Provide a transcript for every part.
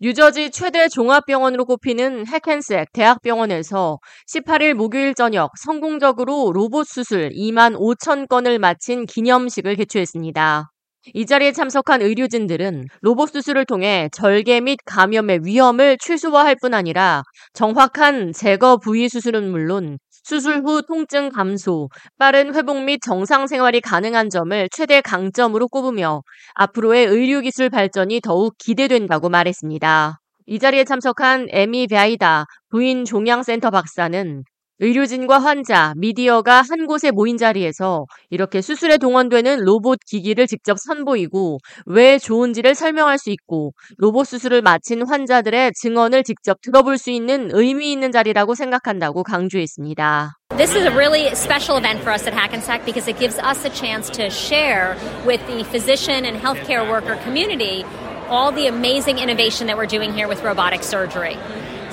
뉴저지 최대 종합병원으로 꼽히는 해켄색 대학병원에서 18일 목요일 저녁 성공적으로 로봇 수술 2만 5천 건을 마친 기념식을 개최했습니다. 이 자리에 참석한 의료진들은 로봇 수술을 통해 절개 및 감염의 위험을 최소화할 뿐 아니라 정확한 제거 부위 수술은 물론 수술 후 통증 감소, 빠른 회복 및 정상 생활이 가능한 점을 최대 강점으로 꼽으며 앞으로의 의료기술 발전이 더욱 기대된다고 말했습니다. 이 자리에 참석한 에미 베아이다 부인 종양센터 박사는 의료진과 환자, 미디어가 한 곳에 모인 자리에서 이렇게 수술에 동원되는 로봇 기기를 직접 선보이고 왜 좋은지를 설명할 수 있고 로봇 수술을 마친 환자들의 증언을 직접 들어볼 수 있는 의미 있는 자리라고 생각한다고 강조했습니다. This is a really special event for us at Hackensack because it gives us a chance to share with the physician and healthcare worker community all the amazing innovation that we're doing here with robotic surgery.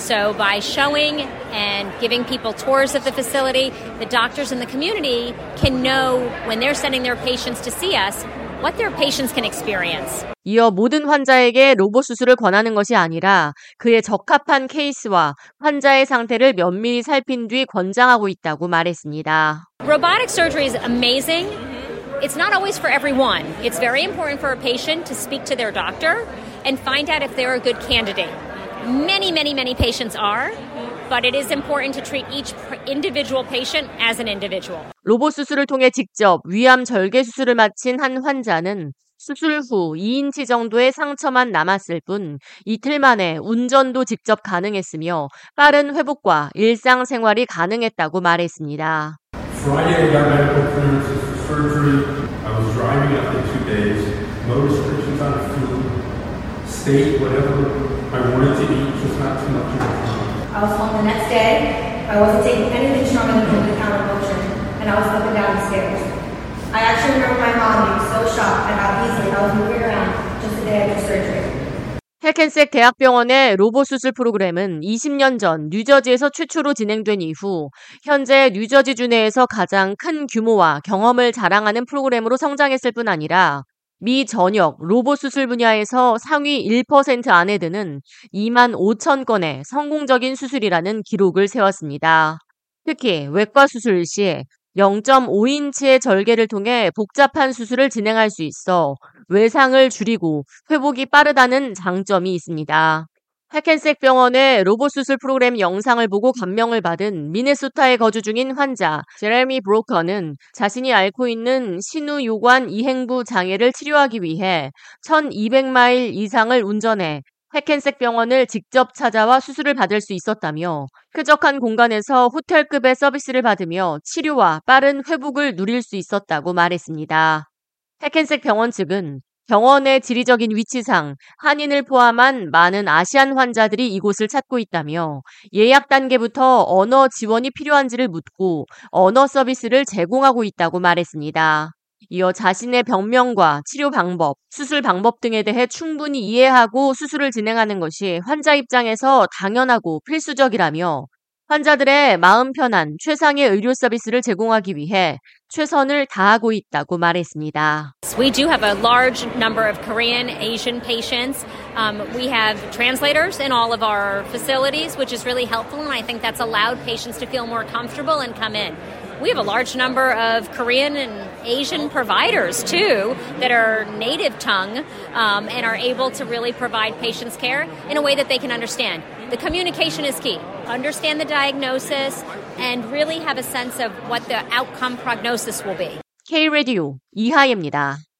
So, by showing and giving people tours of the facility, the doctors in the community can know when they're sending their patients to see us what their patients can experience. 이어 모든 환자에게 로봇 수술을 권하는 것이 아니라 그에 적합한 케이스와 환자의 상태를 면밀히 살핀 뒤 권장하고 있다고 말했습니다. Robotic surgery is amazing. It's not always for everyone. It's very important for a patient to speak to their doctor and find out if they're a good candidate. Many, many, many patients are, but it is important to treat each individual patient as an individual. 로봇 수술을 통해 직접 위암 절개 수술을 마친 한 환자는 수술 후 2인치 정도의 상처만 남았을 뿐 이틀 만에 운전도 직접 가능했으며 빠른 회복과 일상생활이 가능했다고 말했습니다. Friday I got medical clearances for surgery. I was driving after two days. No restrictions on food. State whatever I wanted to eat, just not too much the I was home the next day. I wasn't taking anything stronger than over-the-counter Motrin, and I was up and down the stairs. I actually remember my mom being so shocked at how easily I was moving around just a day after surgery. 해켄색 대학병원의 로봇 수술 프로그램은 20년 전 뉴저지에서 최초로 진행된 이후 현재 뉴저지 주 내에서 가장 큰 규모와 경험을 자랑하는 프로그램으로 성장했을 뿐 아니라 미 전역 로봇 수술 분야에서 상위 1% 안에 드는 2만 5천 건의 성공적인 수술이라는 기록을 세웠습니다. 특히 외과 수술 시 0.5인치의 절개를 통해 복잡한 수술을 진행할 수 있어 외상을 줄이고 회복이 빠르다는 장점이 있습니다. 해켄색 병원의 로봇 수술 프로그램 영상을 보고 감명을 받은 미네소타에 거주 중인 환자 제레미 브로커는 자신이 앓고 있는 신우 요관 이행부 장애를 치료하기 위해 1200마일 이상을 운전해 해켄색 병원을 직접 찾아와 수술을 받을 수 있었다며 쾌적한 공간에서 호텔급의 서비스를 받으며 치료와 빠른 회복을 누릴 수 있었다고 말했습니다. 해켄색 병원 측은 병원의 지리적인 위치상 한인을 포함한 많은 아시안 환자들이 이곳을 찾고 있다며 예약 단계부터 언어 지원이 필요한지를 묻고 언어 서비스를 제공하고 있다고 말했습니다. 이어 자신의 병명과 치료 방법, 수술 방법 등에 대해 충분히 이해하고 수술을 진행하는 것이 환자 입장에서 당연하고 필수적이라며 환자들의 마음 편한 최상의 의료 서비스를 제공하기 위해 최선을 다하고 있다고 말했습니다. We do have a large number of Korean, Asian patients. Um, we have translators in all of our facilities, which is really helpful, and I think that's allowed patients to feel more comfortable and come in. We have a large number of Korean and Asian providers too that are native tongue um, and are able to really provide patients care in a way that they can understand. The communication is key. Understand the diagnosis and really have a sense of what the outcome prognosis will be. K 라디오 이하예입니다.